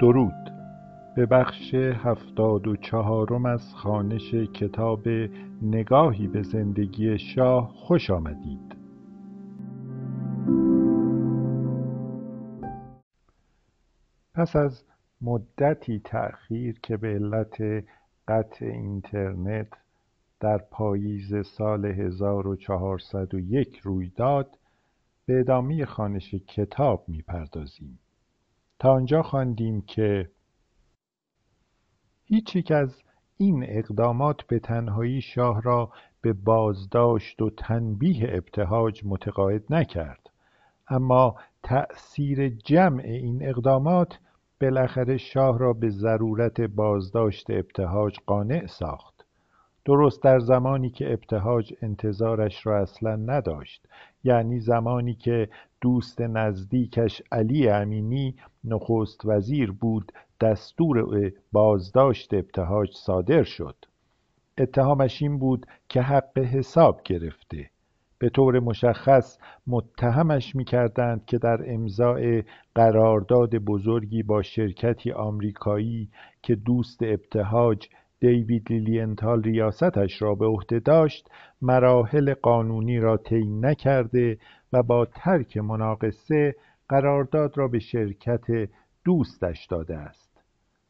درود. به بخش هفتاد و چهارم از خوانش کتاب نگاهی به زندگی شاه خوش آمدید. پس از مدتی تأخیر که به علت قطع اینترنت در پاییز سال 1401 روی داد به ادامه خوانش کتاب می‌پردازیم. تا آنجا خواندیم که هیچ یک از این اقدامات به تنهایی شاه را به بازداشت و تنبیه ابتهاج متقاعد نکرد. اما تأثیر جمع این اقدامات بالاخره شاه را به ضرورت بازداشت ابتهاج قانع ساخت. درست در زمانی که ابتهاج انتظارش را اصلا نداشت. یعنی زمانی که دوست نزدیکش علی امینی نخست وزیر بود دستور بازداشت ابتهاج صادر شد. اتهامش این بود که حق حساب گرفته. به طور مشخص متهمش می‌کردند که در امضاع قرارداد بزرگی با شرکتی آمریکایی که دوست ابتهاج دیوید لیلینتال ریاستش را به عهده داشت مراحل قانونی را طی نکرده و با ترک مناقصه قرارداد را به شرکت دوستش داده است.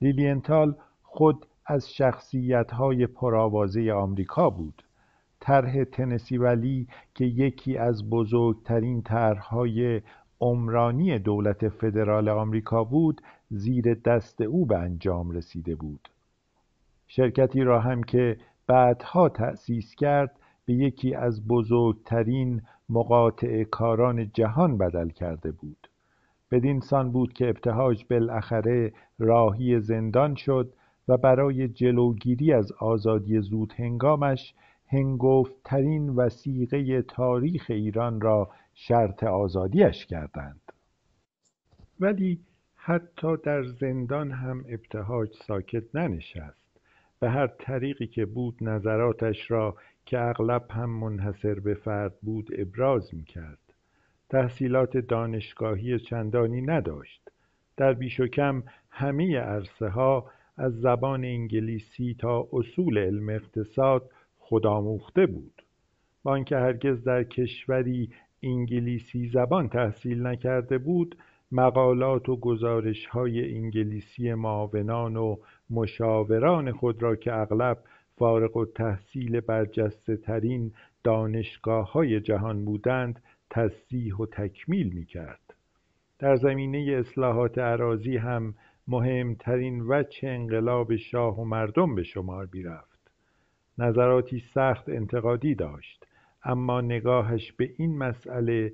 لیلینتال خود از شخصیتهای پرآوازه آمریکا بود. طرح تنسی ولی که یکی از بزرگترین طرحهای عمرانی دولت فدرال آمریکا بود زیر دست او به انجام رسیده بود. شرکتی را هم که بعدها تأسیس کرد به یکی از بزرگترین کاران جهان بدل کرده بود. بدین سان بود که ابتهاج بالاخره راهی زندان شد و برای جلوگیری از آزادی زودهنگامش هنگفتترین وسیقه تاریخ ایران را شرط آزادیش کردند. ولی حتی در زندان هم ابتهاج ساکت ننشست. به هر طریقی که بود نظراتش را که اغلب هم منحصر به فرد بود ابراز می‌کرد. تحصیلات دانشگاهی چندانی نداشت. در بیش و کم همه عرصه ها از زبان انگلیسی تا اصول علم اقتصاد خودآموخته بود. با آنکه هرگز در کشوری انگلیسی زبان تحصیل نکرده بود مقالات و گزارشهای انگلیسی معاونان و مشاوران خود را که اغلب فارغ التحصیل برجسته ترین های جهان بودند تصحیح و تکمیل می‌کرد. در زمینه اصلاحات اراضی هم مهمترین وجه انقلاب شاه و مردم به شمار می‌رفت. نظراتی سخت انتقادی داشت اما نگاهش به این مسئله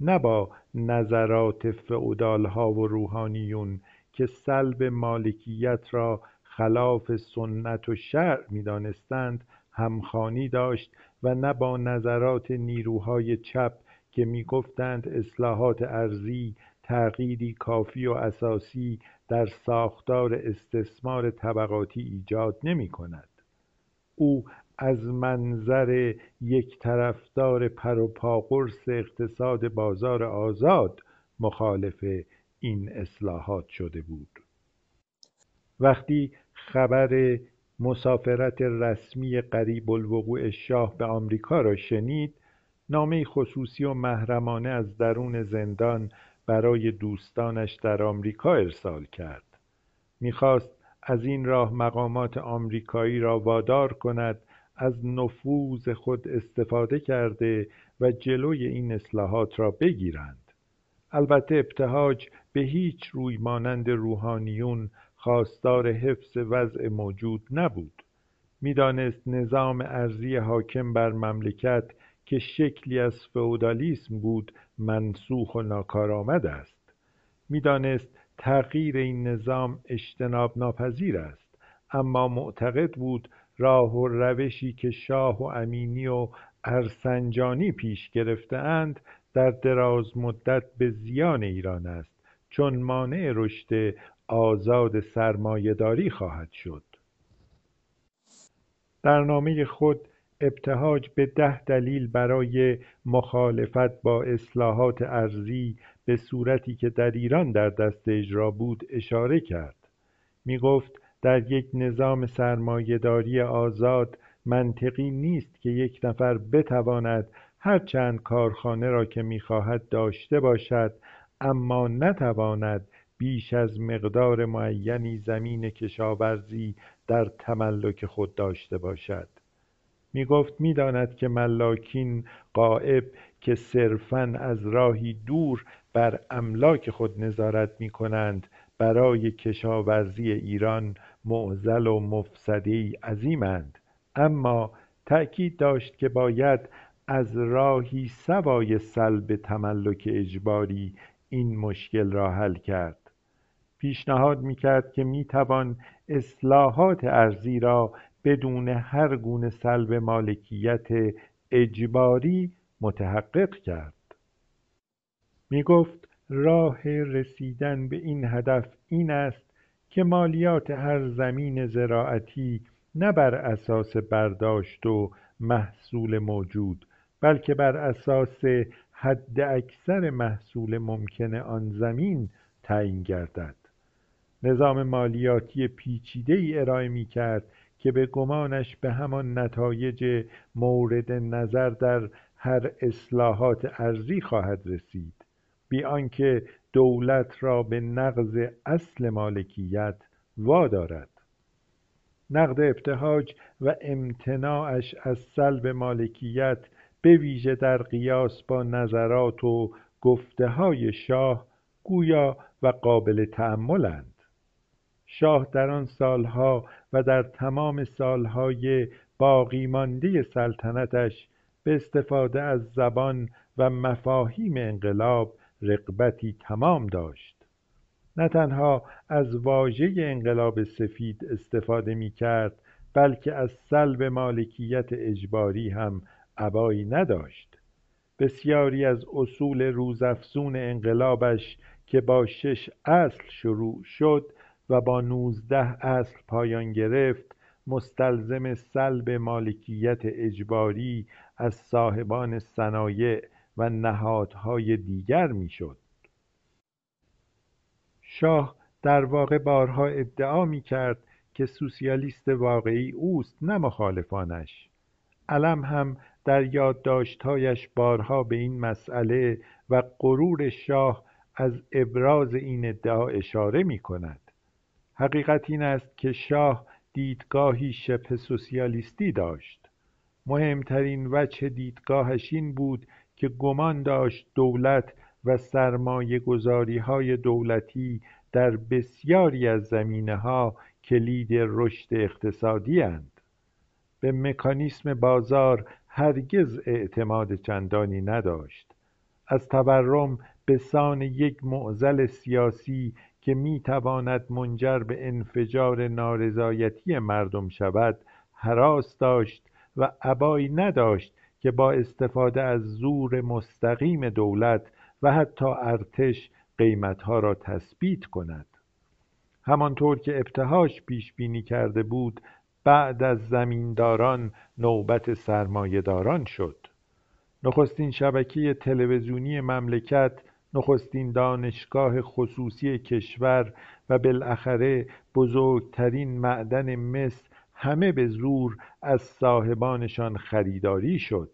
نه با نظرات ها و روحانیون که سلب مالکیت را خلاف سنت و شرع می‌دانستند همخوانی داشت و نه با نظرات نیروهای چپ که می‌گفتند اصلاحات ارضی تغییری کافی و اساسی در ساختار استثمار طبقاتی ایجاد نمی‌کند. او از منظر یک طرفدار پروپاقرص اقتصاد بازار آزاد مخالف این اصلاحات شده بود. وقتی خبر مسافرت رسمی قریب الوقوع شاه به آمریکا را شنید نامه خصوصی و محرمانه از درون زندان برای دوستانش در آمریکا ارسال کرد. می‌خواست از این راه مقامات آمریکایی را وادار کند از نفوذ خود استفاده کرده و جلوی این اصلاحات را بگیرند. البته ابتهاج به هیچ روی مانند روحانیون خواستار حفظ وضع موجود نبود. می‌دانست نظام ارضی حاکم بر مملکت که شکلی از فئودالیسم بود منسوخ و ناکارآمد است. می‌دانست تغییر این نظام اجتناب ناپذیر است اما معتقد بود راه و روشی که شاه و امینی و ارسنجانی پیش اند در دراز مدت به زیان ایران است چون مانع رشد آزاد سرمایهداری خواهد شد. در نامه خود ابتهاج به ده دلیل برای مخالفت با اصلاحات ارضی به صورتی که در ایران در دست اجرا بود اشاره کرد. می گفت در یک نظام سرمایهداری آزاد منطقی نیست که یک نفر بتواند هر چند کارخانه را که می‌خواهد داشته باشد اما نتواند بیش از مقدار معینی زمین کشاورزی در تملک خود داشته باشد. می گفت می داند که ملاکین قائب که صرفا از راهی دور بر املاک خود نظارت می کنند برای کشاورزی ایران معزل و مفسدی عظیمند. اما تأکید داشت که باید از راهی سوای سلب تملک اجباری این مشکل را حل کرد. پیشنهاد می‌کرد که می‌توان اصلاحات ارزی را بدون هر گونه سلب مالکیت اجباری متحقق کرد. می گفت راه رسیدن به این هدف این است که مالیات هر زمین زراعتی نه بر اساس برداشت و محصول موجود بلکه بر اساس حداکثر محصول ممکن آن زمین تعیین گردد. نظام مالیاتی پیچیدهای ارائه می‌کرد که به گمانش به همان نتایج مورد نظر در هر اصلاحات ارزی خواهد رسید. بی آنکه دولت را به نقض اصل مالکیت وادارد. نقد ابتهاج و امتناعش از سلب مالکیت به ویژه در قیاس با نظرات و گفتههای شاه گویا و قابل تأملند. شاه در آن سالها و در تمام سالهای باقی مانده سلطنتش به استفاده از زبان و مفاهیم انقلاب رغبتی تمام داشت. نه تنها از واژه انقلاب سفید استفاده می کرد بلکه از سلب مالکیت اجباری هم ابایی نداشت. بسیاری از اصول روزافزون انقلابش که با شش اصل شروع شد و با نوزده اصل پایان گرفت مستلزم سلب مالکیت اجباری از صاحبان صنایع و نهادهای دیگر می‌شد. شاه در واقع بارها ادعا می کرد که سوسیالیست واقعی اوست نه مخالفانش. علم هم در یادداشتهایش بارها به این مسئله و غرور شاه از ابراز این ادعا اشاره می کند حقیقت این است که شاه دیدگاهی شبه سوسیالیستی داشت. مهمترین وجه دیدگاهش این بود که گمان داشت دولت و های دولتی در بسیاری از زمینه‌ها کلید رشد اقتصادی اند. به مکانیسم بازار هرگز اعتماد چندانی نداشت. از تورم به سان یک معضل سیاسی که می‌تواند منجر به انفجار نارضایتی مردم شود هراس داشت و ابایی نداشت که با استفاده از زور مستقیم دولت و حتی ارتش قیمتها را تثبیت کند. همانطور که ابتهاج پیش بینی کرده بود بعد از زمینداران نوبت سرمایهداران شد. نخستین شبکه تلویزیونی مملکت نخستین دانشگاه خصوصی کشور و بالاخره بزرگترین معدن مس همه به زور از صاحبانشان خریداری شد.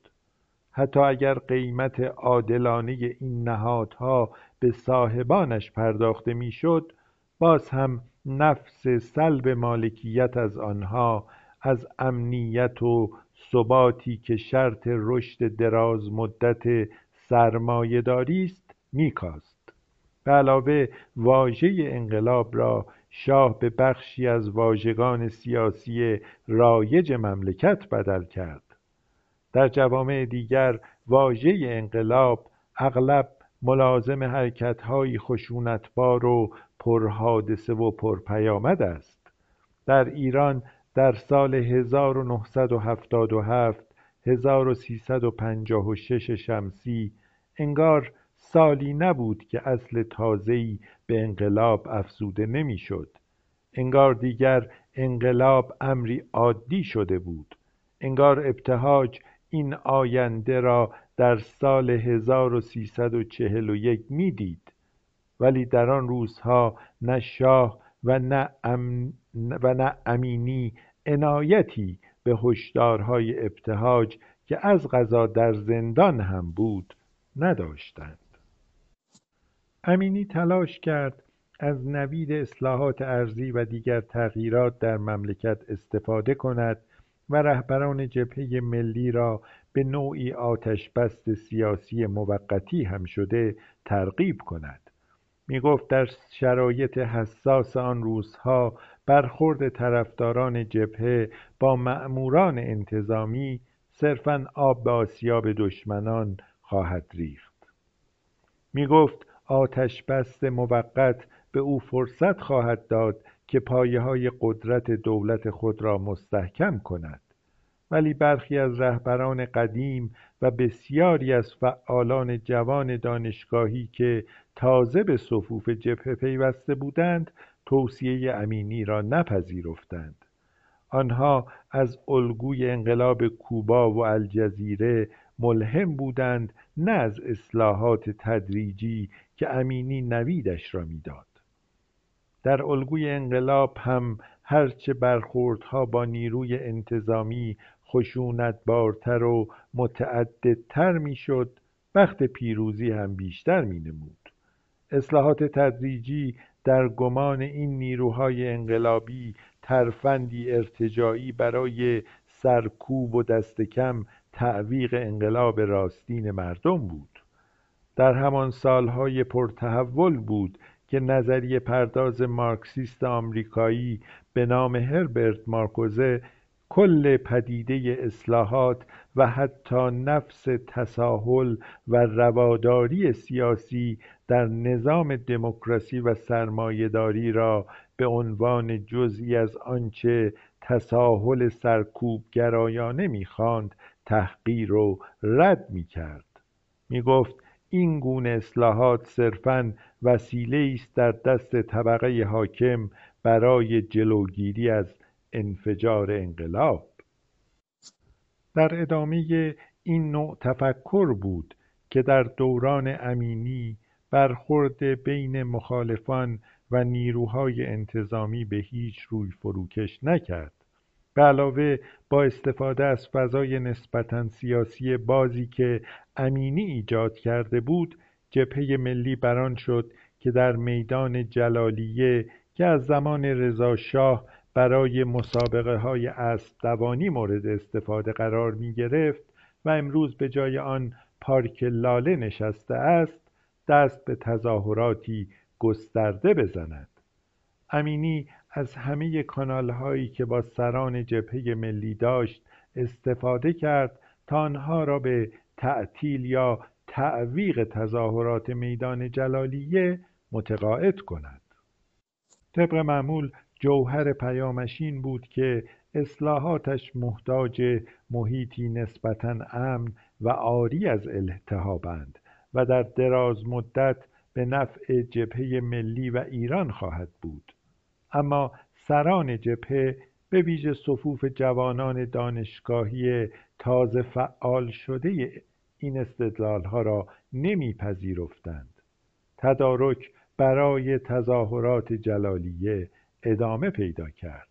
حتی اگر قیمت عادلانه این نهادها به صاحبانش پرداخته می‌شد باز هم نفس سلب مالکیت از آنها از امنیت و ثباتی که شرط رشد درازمدت سرمایهداری است میکاست. به علاوه واژه انقلاب را شاه به بخشی از واژگان سیاسی رایج مملکت بدل کرد. در جوامع دیگر واژه انقلاب اغلب ملازم حرکتهایی خشونتبار و پرحادثه و پرپیامد است. در ایران در سال 1977 1356 شمسی انگار سالی نبود که اصل تازه‌ای به انقلاب افزوده نمی‌شد. انگار دیگر انقلاب امری عادی شده بود. انگار ابتهاج این آینده را در سال 1341 می‌دید. ولی در آن روزها نه شاه و نه, و نه امینی عنایتی به هشدارهای ابتهاج که از غذا در زندان هم بود نداشتند. امینی تلاش کرد از نوید اصلاحات ارزی و دیگر تغییرات در مملکت استفاده کند و رهبران جبهه ملی را به نوعی آتشبست سیاسی موقتی هم شده ترغیب کند. می گفت در شرایط حساس آن روزها برخورد طرفداران جبهه با مأموران انتظامی صرفا آب به آسیاب دشمنان خواهد ریخت. می گفت آتش بست موقت به او فرصت خواهد داد که پایه های قدرت دولت خود را مستحکم کند. ولی برخی از رهبران قدیم و بسیاری از فعالان جوان دانشگاهی که تازه به صفوف جبهه پیوسته بودند توصیه امینی را نپذیرفتند. آنها از الگوی انقلاب کوبا و الجزیره ملهم بودند نه از اصلاحات تدریجی که امینی نویدش را می‌داد. در الگوی انقلاب هم هرچه برخوردها با نیروی انتظامی خشونتبارتر و متعددتر می‌شد وقت پیروزی هم بیشتر مینمود. اصلاحات تدریجی در گمان این نیروهای انقلابی ترفندی ارتجاعی برای سرکوب و دست کم تعویق انقلاب راستین مردم بود. در همان سالهای پرتحول بود که نظریه پرداز مارکسیست آمریکایی به نام هربرت مارکوزه کل پدیده اصلاحات و حتی نفس تساهل و رواداری سیاسی در نظام دموکراسی و سرمایهداری را به عنوان جزئی از آنچه تساهل سرکوبگرایانه می‌خواند تحقیر و رد می‌کرد. می‌گفت این گونه اصلاحات صرفا وسیله است در دست طبقه حاکم برای جلوگیری از انفجار انقلاب. در ادامه این نوع تفکر بود که در دوران امینی برخورد بین مخالفان و نیروهای انتظامی به هیچ روی فروکش نکرد. به علاوه با استفاده از فضای نسبتا سیاسی بازی که امینی ایجاد کرده بود جبهه ملی بران شد که در میدان جلالیه که از زمان رضا شاه برای مسابقه های اسب دوانی مورد استفاده قرار می گرفت و امروز به جای آن پارک لاله نشسته است دست به تظاهراتی گسترده بزند. امینی از همه کانال هایی که با سران جبهه ملی داشت استفاده کرد تا آنها را به تعطیل یا تعویق تظاهرات میدان جلالیه متقاعد کند. طبق معمول جوهر پیامش این بود که اصلاحاتش محتاج محیطی نسبتا امن و عاری از التهابند و در دراز مدت به نفع جبهه ملی و ایران خواهد بود. اما سران جبهه به ویژه صفوف جوانان دانشگاهی تازه فعال شده این استدلالها را نمیپذیرفتند. تدارک برای تظاهرات جلالیه ادامه پیدا کرد.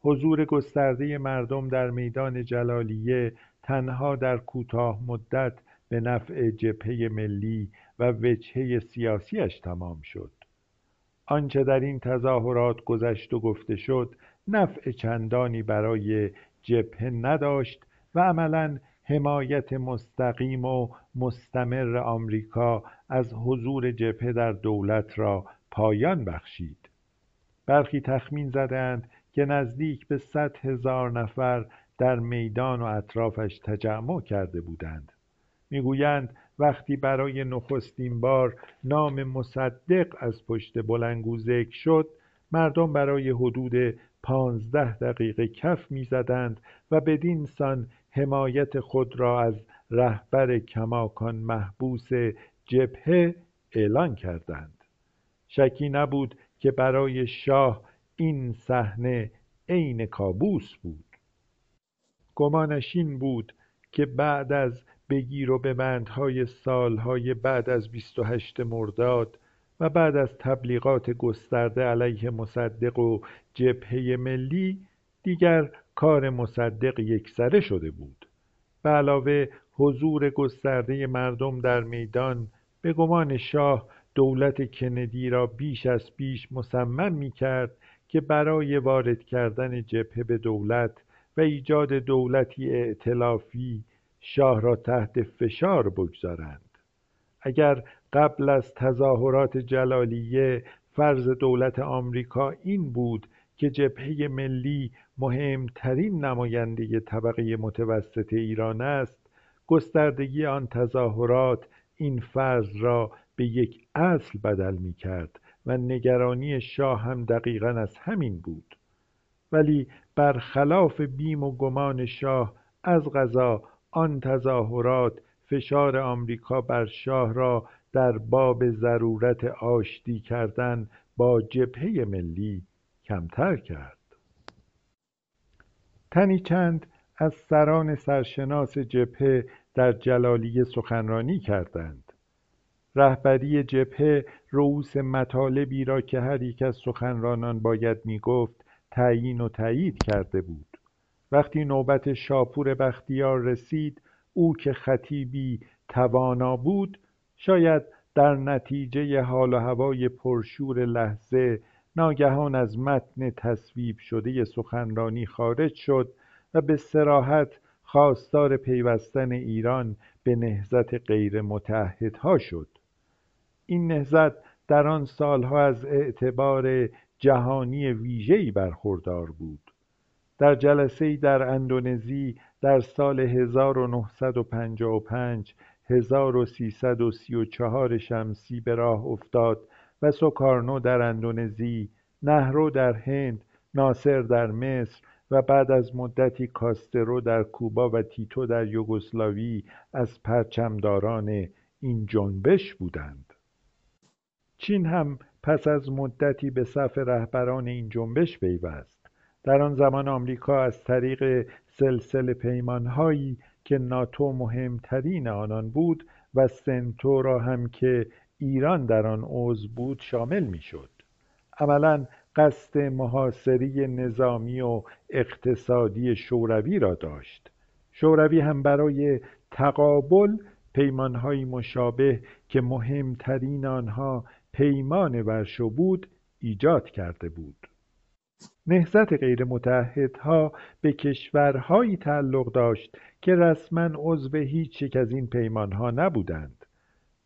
حضور گسترده مردم در میدان جلالیه تنها در کوتاه مدت به نفع جبهه ملی و وجهه سیاسیش تمام شد. آنچه در این تظاهرات گذشت و گفته شد نفع چندانی برای جبهه نداشت و عملا حمایت مستقیم و مستمر آمریکا از حضور جبهه در دولت را پایان بخشید. برخی تخمین زدند که نزدیک به صد هزار نفر در میدان و اطرافش تجمع کرده بودند. می‌گویند وقتی برای نخستین بار نام مصدق از پشت بلنگو ذکر شد مردم برای حدود پانزده دقیقه کف می‌زدند و بدین سان حمایت خود را از رهبر کماکان محبوس جبهه اعلان کردند. شکی نبود که برای شاه این صحنه عین کابوس بود. گمانش این بود که بعد از بگیر و ببندهای سالهای بعد از 28 مرداد و بعد از تبلیغات گسترده علیه مصدق و جبهه ملی دیگر کار مصدق یکسره شده بود. به علاوه حضور گسترده مردم در میدان به گمان شاه دولت کندی را بیش از پیش مصمم می کرد که برای وارد کردن جبهه به دولت و ایجاد دولتی ائتلافی شاه را تحت فشار بگذارند. اگر قبل از تظاهرات جلالیه فرض دولت آمریکا این بود که جبهه ملی مهمترین نماینده طبقه متوسط ایران است گستردگی آن تظاهرات این فرض را به یک اصل بدل می کرد و نگرانی شاه هم دقیقا از همین بود. ولی برخلاف بیم و گمان شاه از غذا آن تظاهرات فشار آمریکا بر شاه را در باب ضرورت آشتی کردن با جبهه ملی کمتر کرد. تنی چند از سران سرشناس جبهه در جلالیه سخنرانی کردند. رهبری جبهه رؤوس مطالبی را که هر یک از سخنرانان باید می‌گفت تعیین و تایید کرده بود. وقتی نوبت شاپور بختیار رسید او که خطیبی توانا بود شاید در نتیجه حال و هوای پرشور لحظه ناگهان از متن تصویب شده سخنرانی خارج شد و به سراحت خواستار پیوستن ایران به نهضت غیر متحدها شد. این نهضت در آن سالها از اعتبار جهانی ویژه‌ای برخوردار بود. در جلسه‌ای در اندونزی در سال 1955 1334 شمسی به راه افتاد و سوکارنو در اندونزی نهرو در هند ناصر در مصر و بعد از مدتی کاسترو در کوبا و تیتو در یوگسلاوی از پرچمداران این جنبش بودند. چین هم پس از مدتی به صف رهبران این جنبش پیوست. در آن زمان آمریکا از طریق سلسله پیمانهایی که ناتو مهمترین آنان بود و سنتو را هم که ایران در آن عضو بود شامل می‌شد. عملا قصد محاصری نظامی و اقتصادی شوروی را داشت. شوروی هم برای تقابل پیمانهایی مشابه که مهمترین آنها پیمان ورشو بود ایجاد کرده بود. نهضت غیر متحدها به کشورهایی تعلق داشت که رسما عضو هیچ یک از این پیمانها نبودند.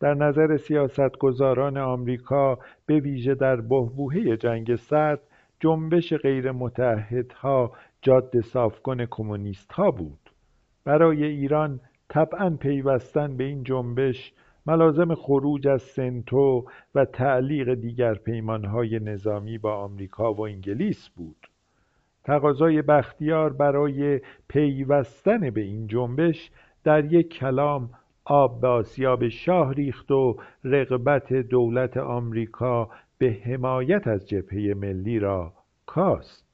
در نظر سیاستگزاران آمریکا به ویژه در بحبوحه جنگ سرد جنبش غیر متحدها جاده صافکن کمونیستها بود. برای ایران طبعا پیوستن به این جنبش ملازم خروج از سنتو و تعلیق دیگر پیمانهای نظامی با آمریکا و انگلیس بود. تقاضای بختیار برای پیوستن به این جنبش در یک کلام آب به آسیاب شاه ریخت و رغبت دولت آمریکا به حمایت از جبهه ملی را کاست.